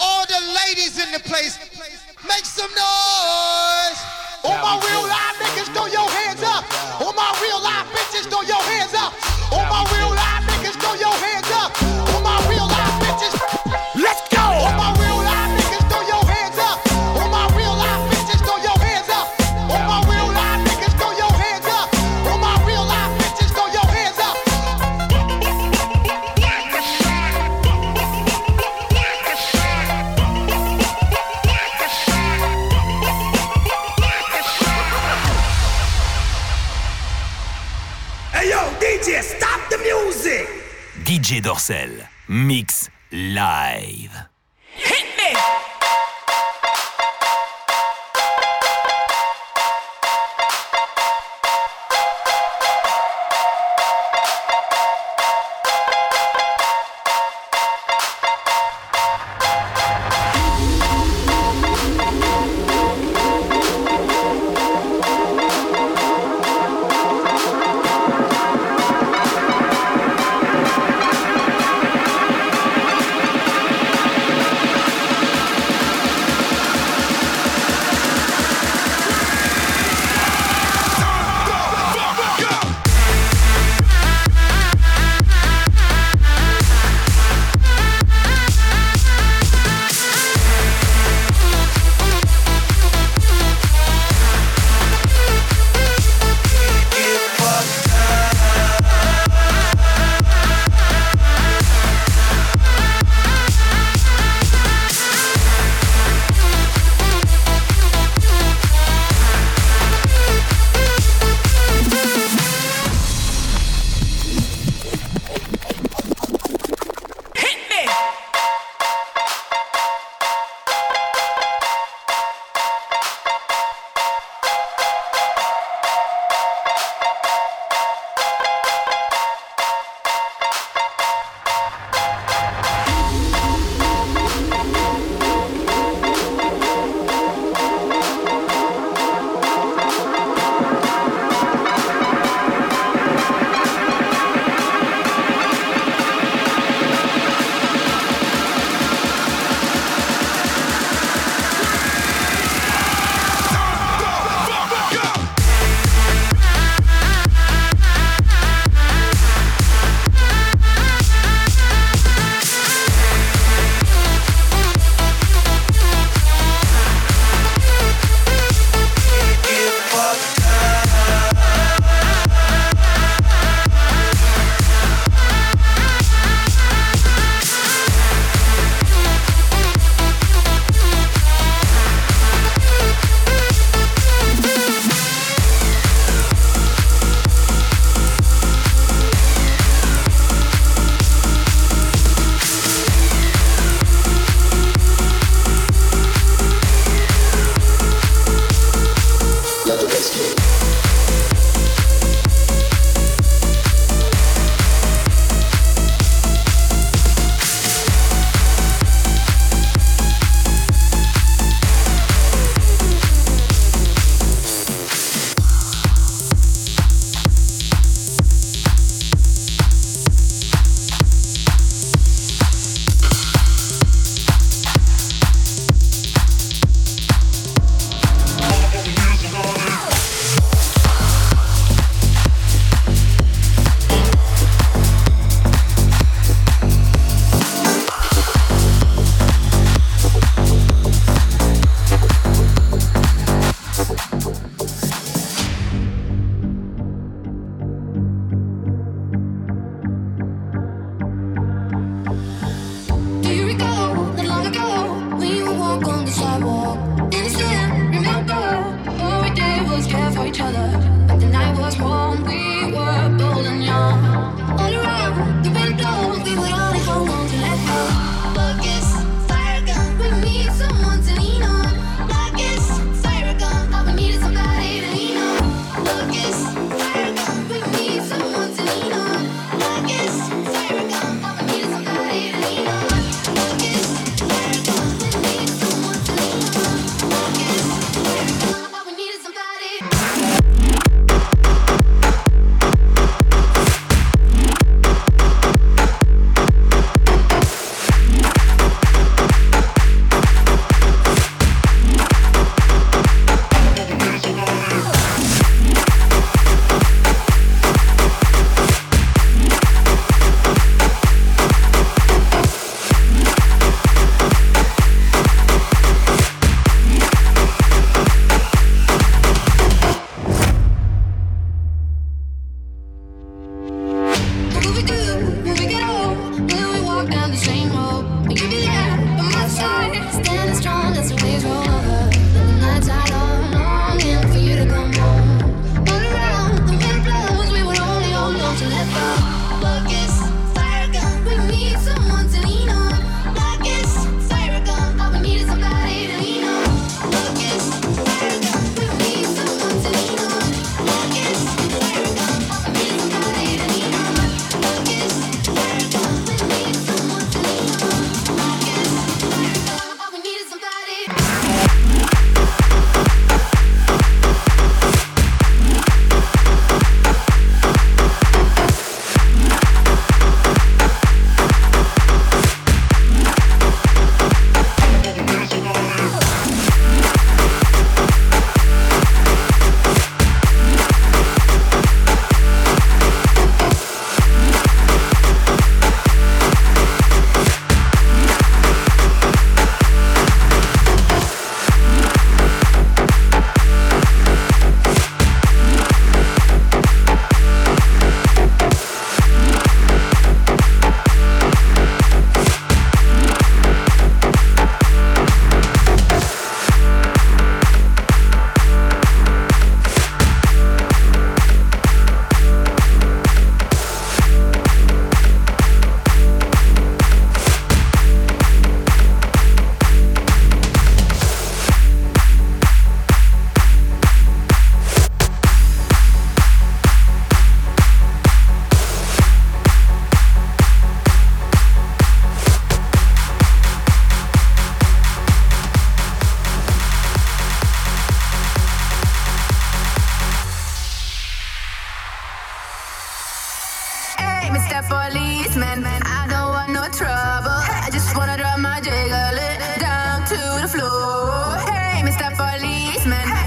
All the ladies in the place, make some noise. All my real live niggas, throw your DJ Dorsel. Mix live.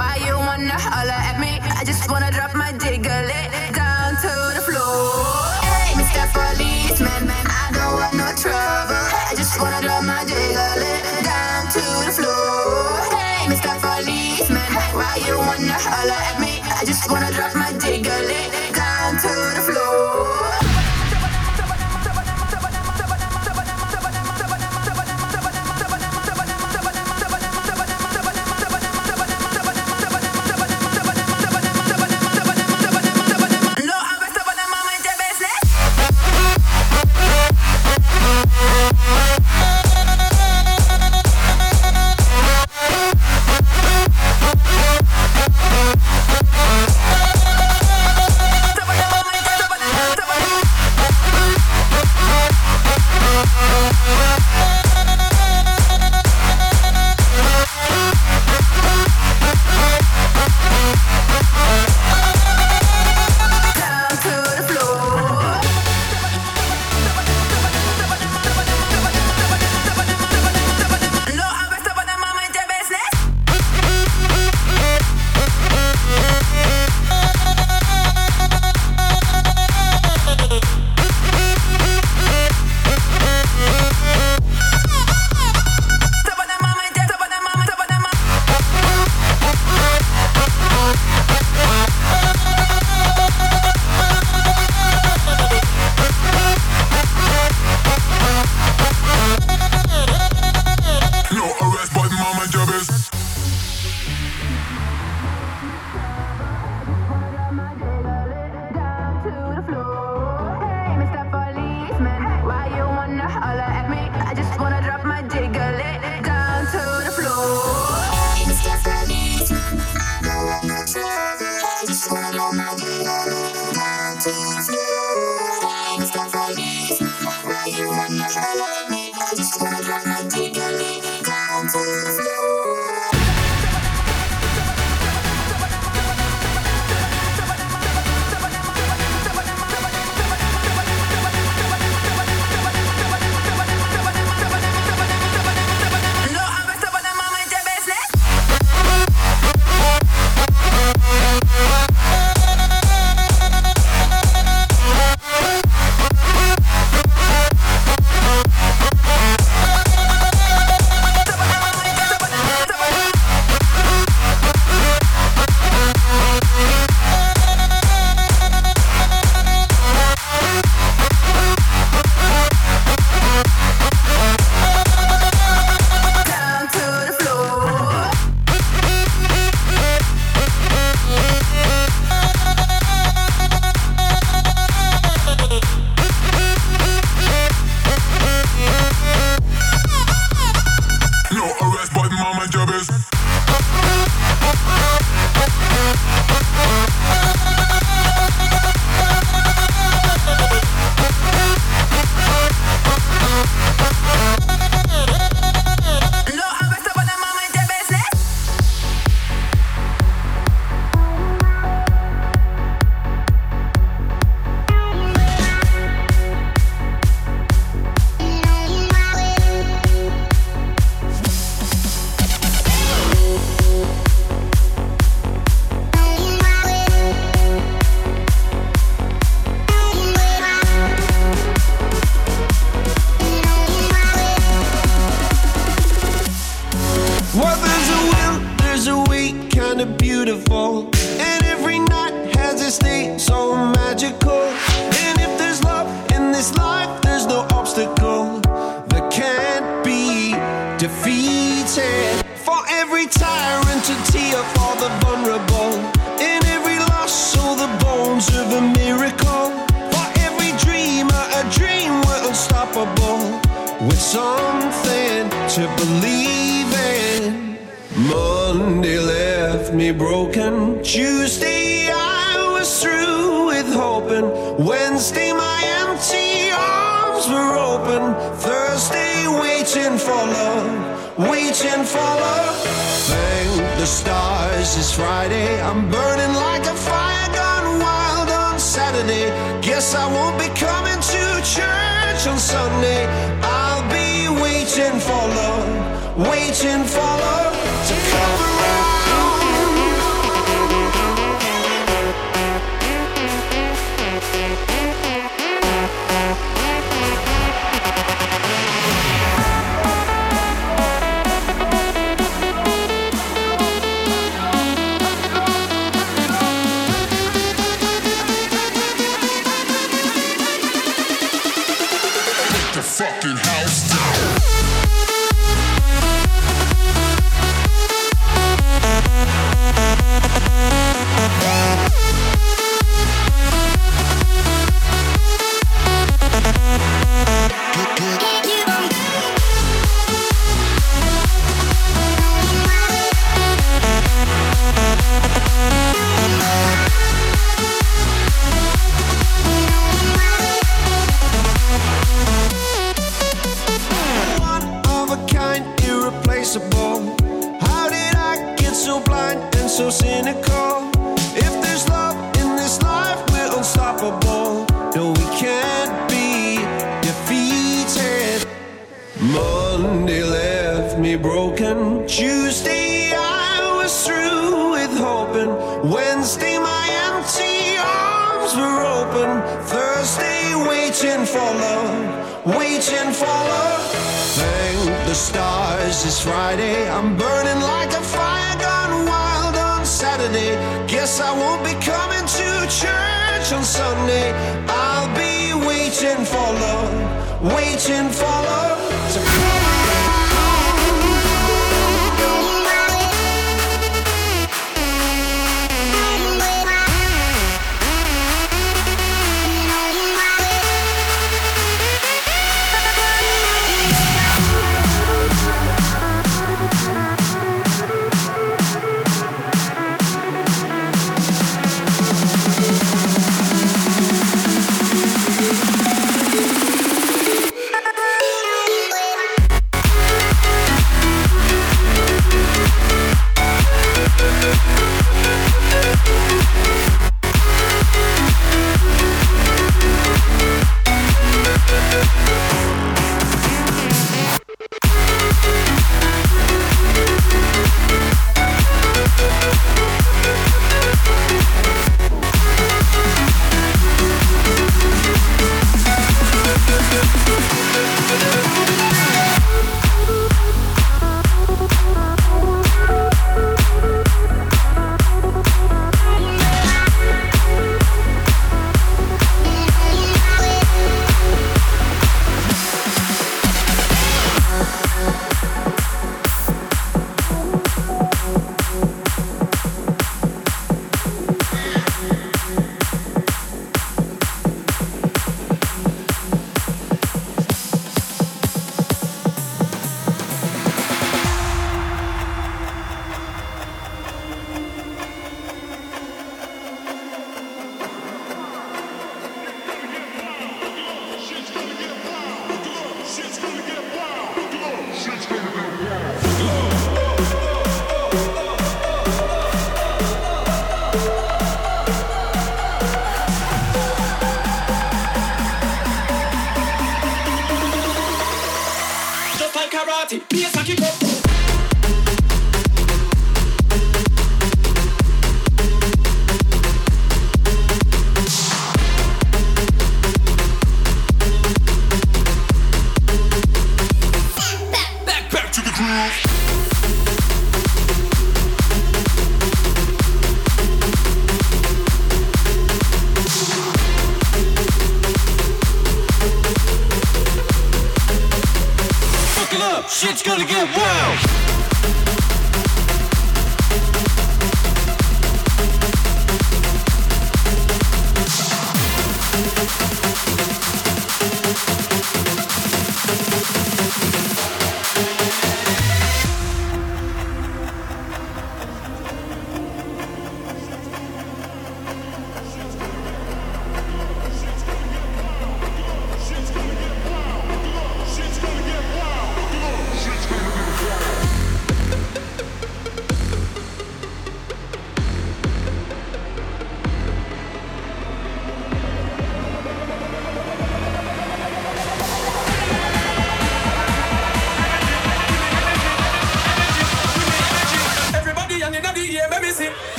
Why you wanna holler at me? I just wanna drop my jiggle down to the floor. attention follow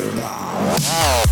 Wow.